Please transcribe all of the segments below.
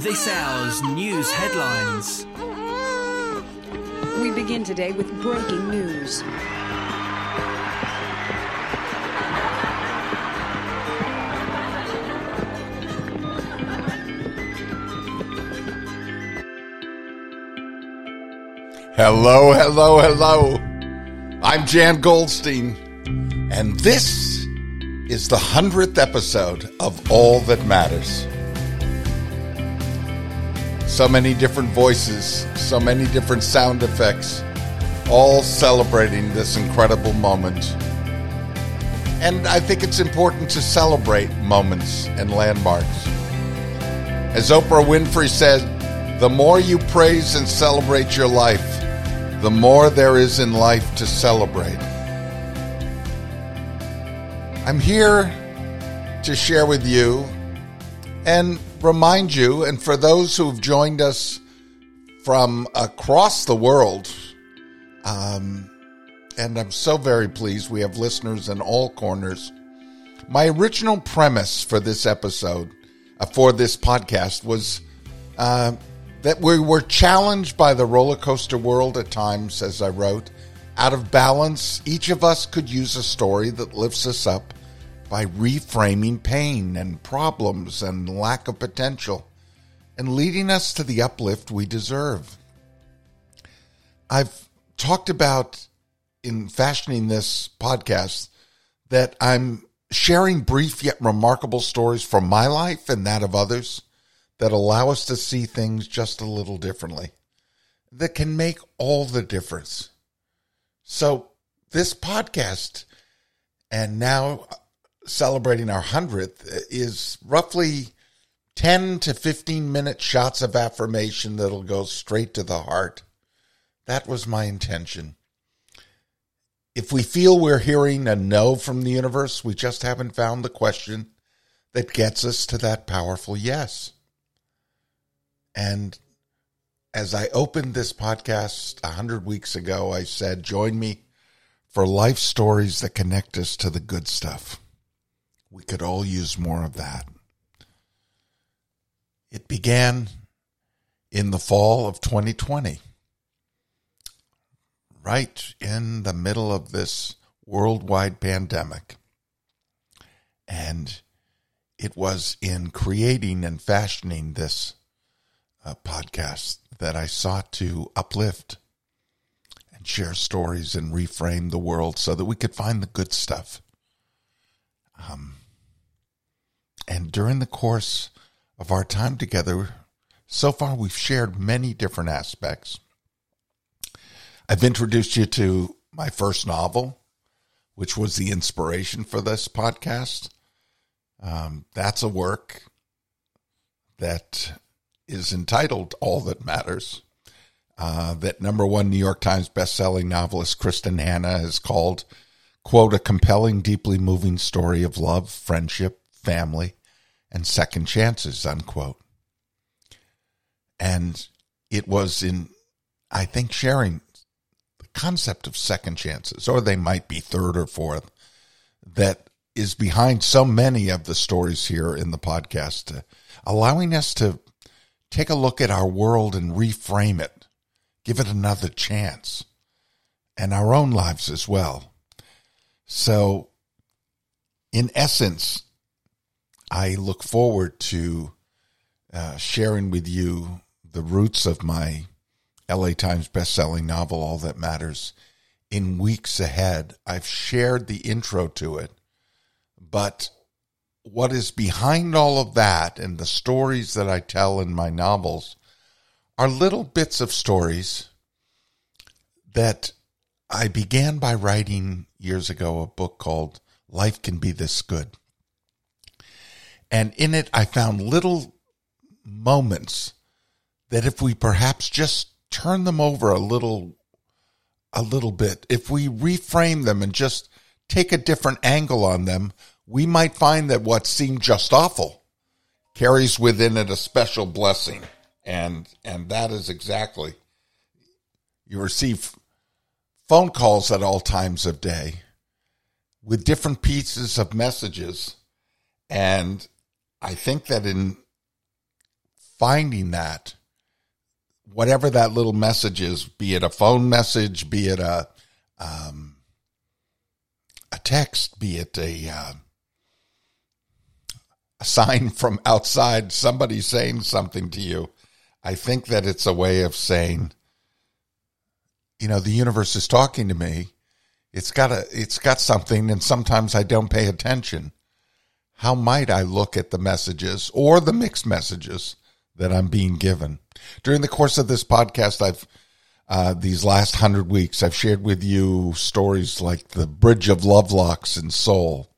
This hour's news headlines. We begin today with breaking news. Hello, hello, hello. I'm Jan Goldstein, and this is the 100th episode of All That Matters. So many different voices, so many different sound effects, all celebrating this incredible moment. And I think it's important to celebrate moments and landmarks. As Oprah Winfrey said, the more you praise and celebrate your life, the more there is in life to celebrate. I'm here to share with you and remind you, and for those who've joined us from across the world, um, and I'm so very pleased we have listeners in all corners. My original premise for this episode, uh, for this podcast, was uh, that we were challenged by the roller coaster world at times, as I wrote. Out of balance, each of us could use a story that lifts us up by reframing pain and problems and lack of potential and leading us to the uplift we deserve. I've talked about in fashioning this podcast that I'm sharing brief yet remarkable stories from my life and that of others that allow us to see things just a little differently, that can make all the difference. So, this podcast, and now celebrating our 100th, is roughly 10 to 15 minute shots of affirmation that'll go straight to the heart. That was my intention. If we feel we're hearing a no from the universe, we just haven't found the question that gets us to that powerful yes. And as I opened this podcast 100 weeks ago, I said, join me for life stories that connect us to the good stuff. We could all use more of that. It began in the fall of 2020, right in the middle of this worldwide pandemic. And it was in creating and fashioning this uh, podcast that I sought to uplift and share stories and reframe the world so that we could find the good stuff. Um, and during the course of our time together, so far we've shared many different aspects. I've introduced you to my first novel, which was the inspiration for this podcast. Um, that's a work that is entitled All That Matters. Uh, that number one New York Times bestselling novelist Kristin Hannah has called, quote, a compelling, deeply moving story of love, friendship, family, and second chances, unquote. And it was in, I think, sharing the concept of second chances, or they might be third or fourth, that is behind so many of the stories here in the podcast, uh, allowing us to take a look at our world and reframe it, give it another chance, and our own lives as well. So, in essence, I look forward to uh, sharing with you the roots of my LA Times bestselling novel, All That Matters, in weeks ahead. I've shared the intro to it, but what is behind all of that and the stories that I tell in my novels are little bits of stories that I began by writing years ago a book called Life Can Be This Good. And in it, I found little moments that if we perhaps just turn them over a little, a little bit, if we reframe them and just take a different angle on them, we might find that what seemed just awful carries within it a special blessing. And, and that is exactly, you receive phone calls at all times of day with different pieces of messages. And I think that in finding that, whatever that little message is, be it a phone message, be it a um, a text, be it a uh, a sign from outside, somebody saying something to you. I think that it's a way of saying, you know, the universe is talking to me. It's got a, it's got something, and sometimes I don't pay attention. How might I look at the messages or the mixed messages that I'm being given? During the course of this podcast, I've uh, these last hundred weeks, I've shared with you stories like the Bridge of Lovelocks in Seoul.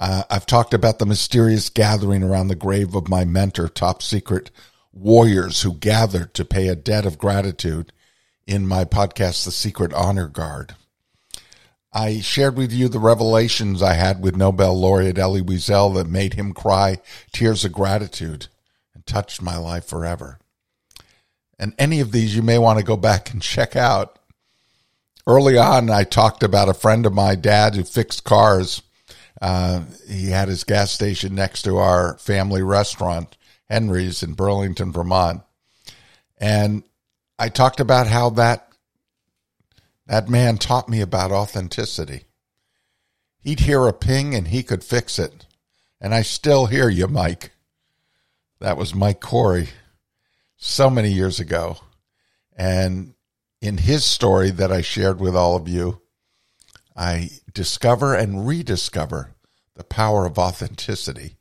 Uh, I've talked about the mysterious gathering around the grave of my mentor, top secret warriors who gathered to pay a debt of gratitude in my podcast, The Secret Honor Guard. I shared with you the revelations I had with Nobel laureate Elie Wiesel that made him cry tears of gratitude and touched my life forever. And any of these you may want to go back and check out. Early on, I talked about a friend of my dad who fixed cars. Uh, he had his gas station next to our family restaurant, Henry's in Burlington, Vermont. And I talked about how that that man taught me about authenticity. He'd hear a ping and he could fix it. And I still hear you, Mike. That was Mike Corey so many years ago. And in his story that I shared with all of you, I discover and rediscover the power of authenticity,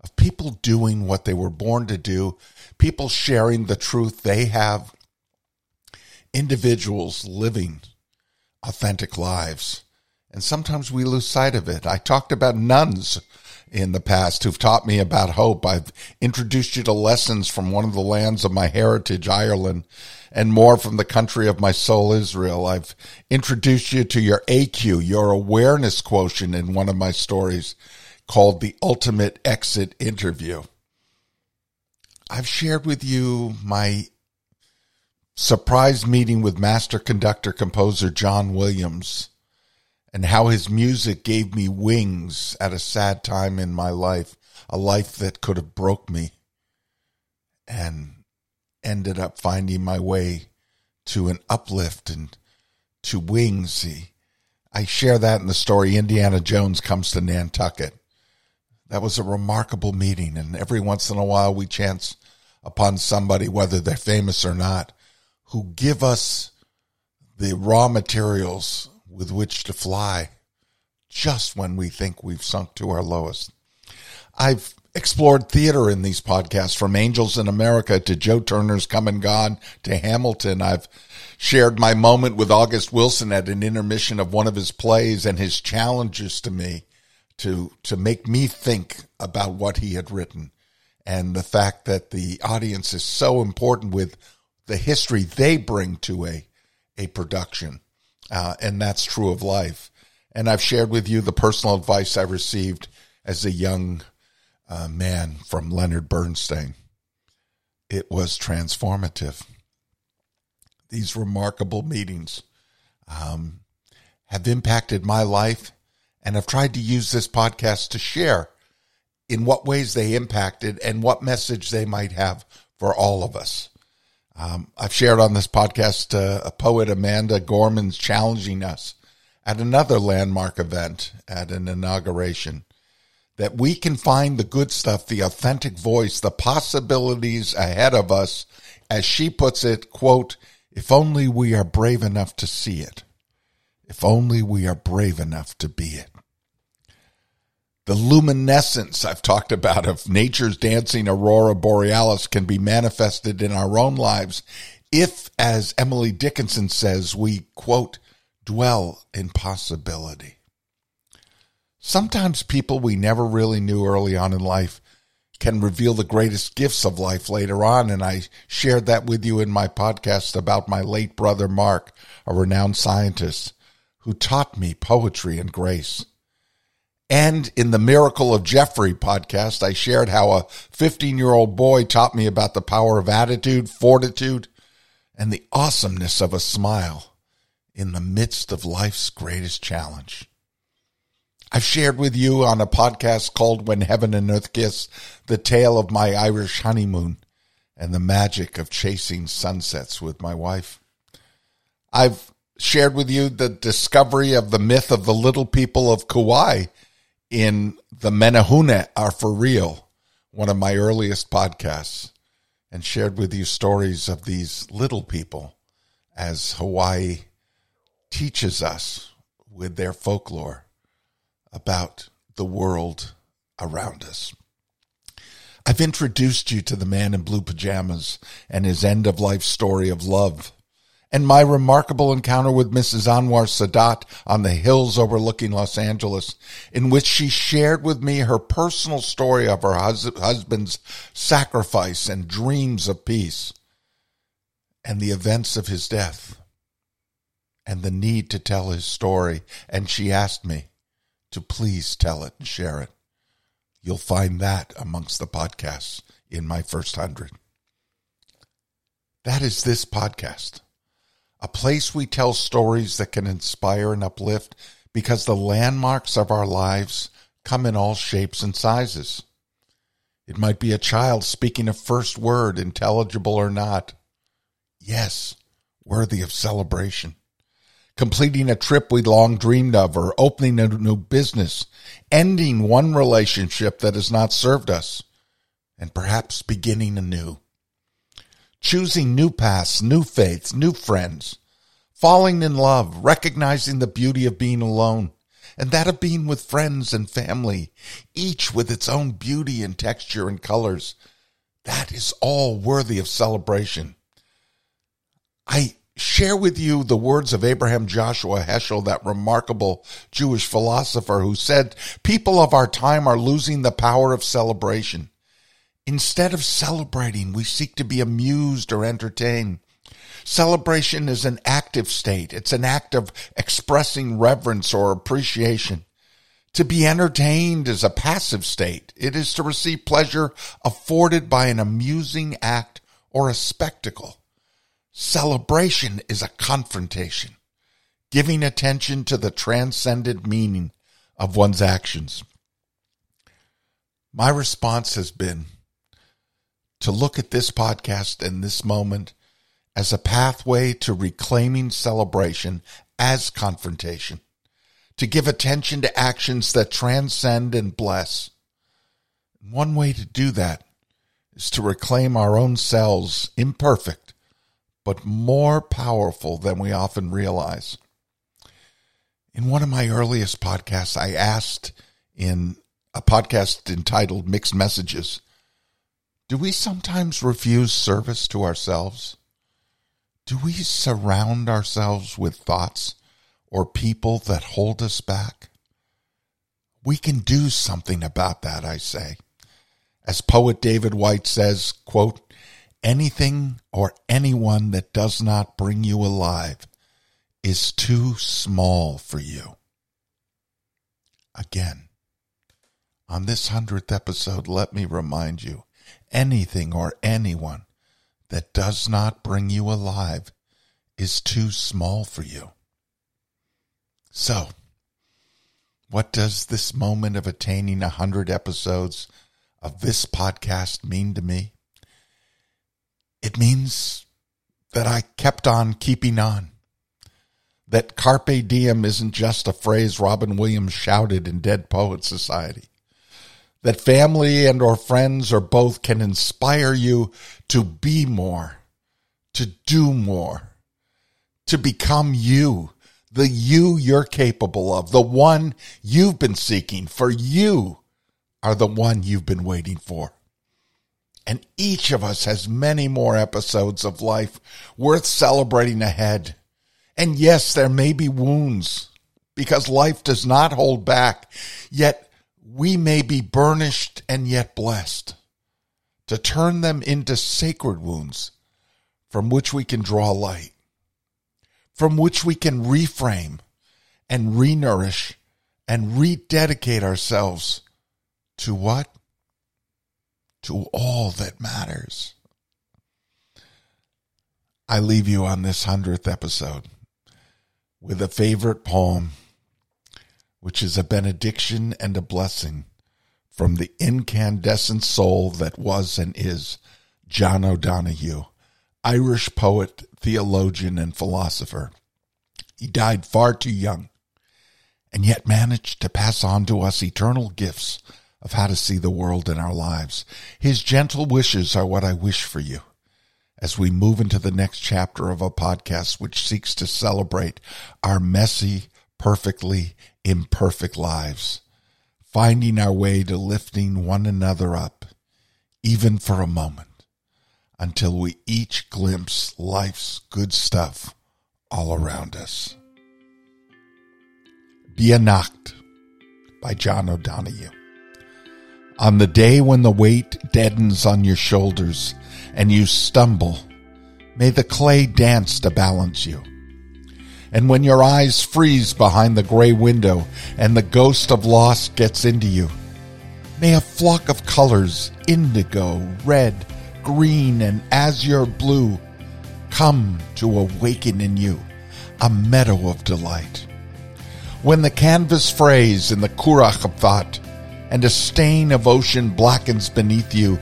of people doing what they were born to do, people sharing the truth they have, individuals living authentic lives. And sometimes we lose sight of it. I talked about nuns in the past who've taught me about hope. I've introduced you to lessons from one of the lands of my heritage, Ireland, and more from the country of my soul, Israel. I've introduced you to your AQ, your awareness quotient in one of my stories called The Ultimate Exit Interview. I've shared with you my surprise meeting with master conductor composer John Williams and how his music gave me wings at a sad time in my life, a life that could have broke me, and ended up finding my way to an uplift and to wings. I share that in the story. Indiana Jones comes to Nantucket. That was a remarkable meeting, and every once in a while we chance upon somebody, whether they're famous or not, who give us the raw materials with which to fly just when we think we've sunk to our lowest. I've explored theater in these podcasts from Angels in America to Joe Turner's Come and Gone to Hamilton. I've shared my moment with August Wilson at an intermission of one of his plays and his challenges to me to to make me think about what he had written and the fact that the audience is so important with the history they bring to a a production uh, and that's true of life. And I've shared with you the personal advice I received as a young uh, man from Leonard Bernstein. It was transformative. These remarkable meetings um, have impacted my life, and I've tried to use this podcast to share in what ways they impacted and what message they might have for all of us. Um, I've shared on this podcast uh, a poet, Amanda Gorman's challenging us at another landmark event at an inauguration that we can find the good stuff, the authentic voice, the possibilities ahead of us. As she puts it, quote, if only we are brave enough to see it. If only we are brave enough to be it the luminescence I've talked about of nature's dancing aurora borealis can be manifested in our own lives if, as Emily Dickinson says, we, quote, dwell in possibility. Sometimes people we never really knew early on in life can reveal the greatest gifts of life later on. And I shared that with you in my podcast about my late brother, Mark, a renowned scientist who taught me poetry and grace. And in the Miracle of Jeffrey podcast, I shared how a 15 year old boy taught me about the power of attitude, fortitude, and the awesomeness of a smile in the midst of life's greatest challenge. I've shared with you on a podcast called When Heaven and Earth Kiss the tale of my Irish honeymoon and the magic of chasing sunsets with my wife. I've shared with you the discovery of the myth of the little people of Kauai in the Menehune are for real, one of my earliest podcasts, and shared with you stories of these little people as Hawaii teaches us with their folklore about the world around us. I've introduced you to the man in blue pajamas and his end of life story of love and my remarkable encounter with Mrs. Anwar Sadat on the hills overlooking Los Angeles, in which she shared with me her personal story of her hus- husband's sacrifice and dreams of peace, and the events of his death, and the need to tell his story. And she asked me to please tell it and share it. You'll find that amongst the podcasts in my first hundred. That is this podcast a place we tell stories that can inspire and uplift because the landmarks of our lives come in all shapes and sizes. It might be a child speaking a first word, intelligible or not. Yes, worthy of celebration. Completing a trip we long dreamed of, or opening a new business, ending one relationship that has not served us, and perhaps beginning a new choosing new paths, new faiths, new friends, falling in love, recognizing the beauty of being alone and that of being with friends and family, each with its own beauty and texture and colors. That is all worthy of celebration. I share with you the words of Abraham Joshua Heschel, that remarkable Jewish philosopher who said, people of our time are losing the power of celebration. Instead of celebrating, we seek to be amused or entertained. Celebration is an active state. It's an act of expressing reverence or appreciation. To be entertained is a passive state. It is to receive pleasure afforded by an amusing act or a spectacle. Celebration is a confrontation, giving attention to the transcendent meaning of one's actions. My response has been to look at this podcast and this moment as a pathway to reclaiming celebration as confrontation, to give attention to actions that transcend and bless. One way to do that is to reclaim our own selves, imperfect, but more powerful than we often realize. In one of my earliest podcasts, I asked in a podcast entitled Mixed Messages do we sometimes refuse service to ourselves? Do we surround ourselves with thoughts or people that hold us back? We can do something about that, I say. As poet David Whyte says, quote, anything or anyone that does not bring you alive is too small for you. Again, on this hundredth episode, let me remind you anything or anyone that does not bring you alive is too small for you. So, what does this moment of attaining a hundred episodes of this podcast mean to me? It means that I kept on keeping on. That carpe diem isn't just a phrase Robin Williams shouted in Dead Poet Society that family and or friends or both can inspire you to be more, to do more, to become you, the you you're capable of, the one you've been seeking, for you are the one you've been waiting for. And each of us has many more episodes of life worth celebrating ahead. And yes, there may be wounds because life does not hold back, yet we may be burnished and yet blessed, to turn them into sacred wounds from which we can draw light, from which we can reframe and renourish and rededicate ourselves to what? To all that matters. I leave you on this hundredth episode with a favorite poem which is a benediction and a blessing from the incandescent soul that was and is John O'Donohue, Irish poet, theologian, and philosopher. He died far too young and yet managed to pass on to us eternal gifts of how to see the world in our lives. His gentle wishes are what I wish for you as we move into the next chapter of a podcast which seeks to celebrate our messy, perfectly imperfect lives, finding our way to lifting one another up, even for a moment, until we each glimpse life's good stuff all around us. Beannacht by John O'Donohue. On the day when the weight deadens on your shoulders and you stumble, may the clay dance to balance you. And when your eyes freeze behind the gray window and the ghost of loss gets into you, may a flock of colors, indigo, red, green, and azure blue, come to awaken in you a meadow of delight. When the canvas frays in the currach of thought, and a stain of ocean blackens beneath you,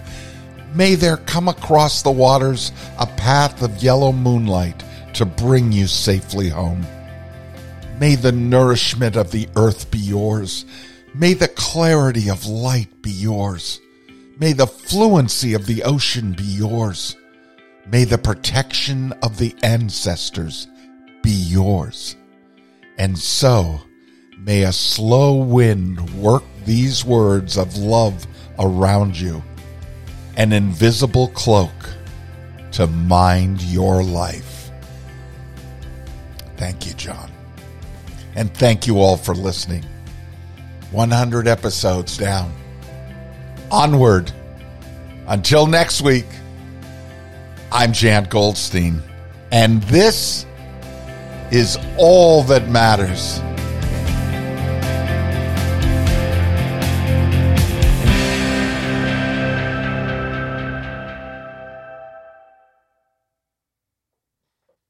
may there come across the waters a path of yellow moonlight to bring you safely home. May the nourishment of the earth be yours. May the clarity of light be yours. May the fluency of the ocean be yours. May the protection of the ancestors be yours. And so, may a slow wind work these words of love around you, an invisible cloak to mind your life. Thank you, John. And thank you all for listening. 100 episodes down. Onward. Until next week, I'm Jan Goldstein, and this is all that matters.